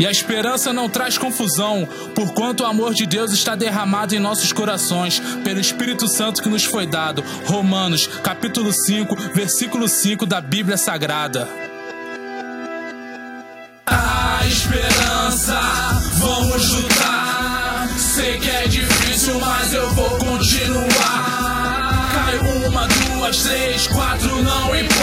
E a esperança não traz confusão, porquanto o amor de Deus está derramado em nossos corações, pelo Espírito Santo que nos foi dado. Romanos, capítulo 5, versículo 5 da Bíblia Sagrada. A esperança, vamos lutar. Sei que é difícil, mas eu vou continuar. Cai uma, duas, três, quatro, não importa.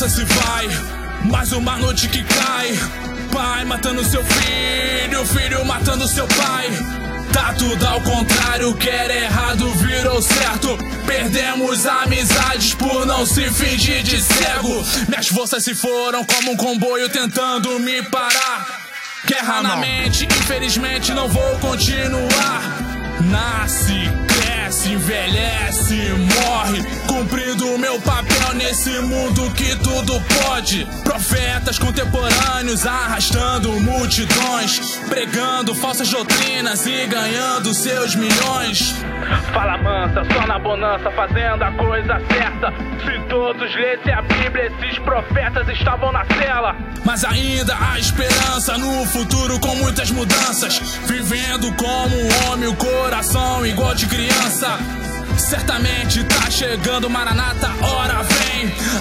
Esperança se vai, mais uma noite que cai. Pai matando seu filho, filho matando seu pai. Tá tudo ao contrário, que era errado virou certo. Perdemos amizades por não se fingir de cego. Minhas forças se foram como um comboio tentando me parar. Guerra na mente, infelizmente não vou continuar. Nasce, cresce, envelhece, morre. Cumprindo meu papel nesse mundo que tudo pode. Profetas contemporâneos arrastando multidões, pregando falsas doutrinas e ganhando seus milhões. Fala mansa, só na bonança, fazendo a coisa certa. Se todos lessem a Bíblia, esses profetas estavam na cela. Mas ainda há esperança no futuro com muitas mudanças. Vivendo como um homem, o coração igual de criança. Certamente tá chegando Maranata, hora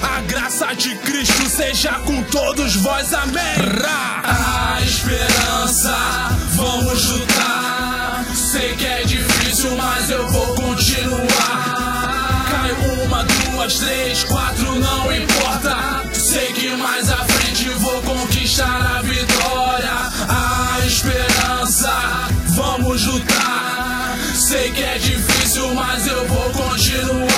A graça de Cristo seja com todos vós, amém. Ra. A esperança, vamos lutar. Sei que é difícil, mas eu vou continuar. Cai uma, duas, três, quatro, não importa. Sei que mais à frente vou conquistar a vitória. A esperança, vamos lutar. Sei que é difícil, mas eu vou continuar.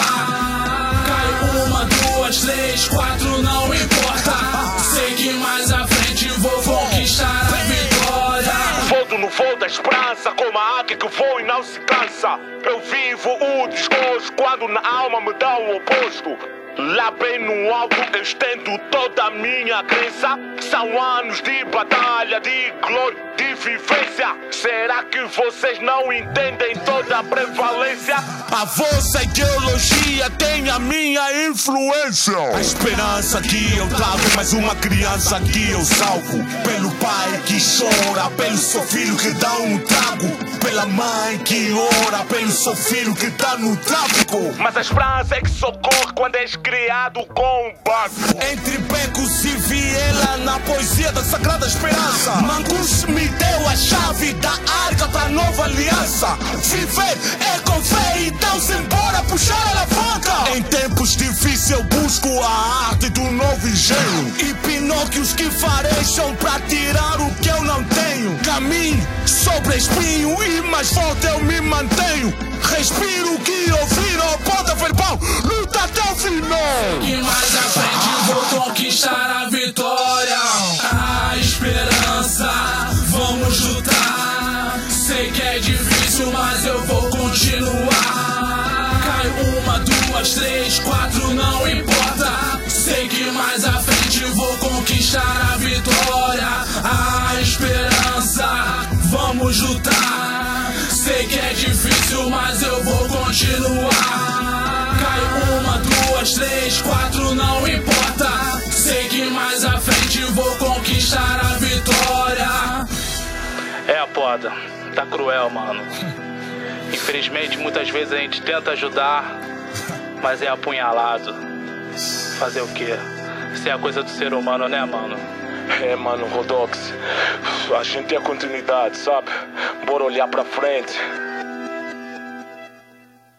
Três, quatro, não importa. Sei que mais à frente vou conquistar a vitória. Volto no voo da esperança, como a águia que voa e não se cansa. Eu vivo o desgosto quando na alma me dá o oposto. Lá bem no alto estendo toda a minha crença. São anos de batalha, de glória, de vivência. Será que vocês não entendem toda a prevalência? A vossa ideologia tem a minha influência. A esperança que eu trago mais uma criança que eu salvo. Pelo pai que chora, pelo seu filho que dá um trago. Pela mãe que ora, pelo seu filho que tá no tráfico. Mas a esperança é que socorre quando és criado com um básico. Entre na poesia da sagrada esperança. Mangus me deu a chave da arca pra nova aliança. Viver é com fé, então se embora puxar a alavanca. Em tempos difíceis eu busco a arte do novo engenho. E pinóquios que farejam pra tirar o que eu não tenho. Caminho sobre espinho e mais forte eu me mantenho. Respiro o que ouvir, vamos lutar. Sei que é difícil, mas eu vou continuar. Cai uma, duas, três, quatro, não importa. Sei que mais à frente vou conquistar a vitória. É, poda, tá cruel, mano. Infelizmente, muitas vezes a gente tenta ajudar, mas é apunhalado. Fazer o quê? Isso é a coisa do ser humano, né, mano? É, mano, Rodox. A gente a continuidade, sabe? Bora olhar pra frente.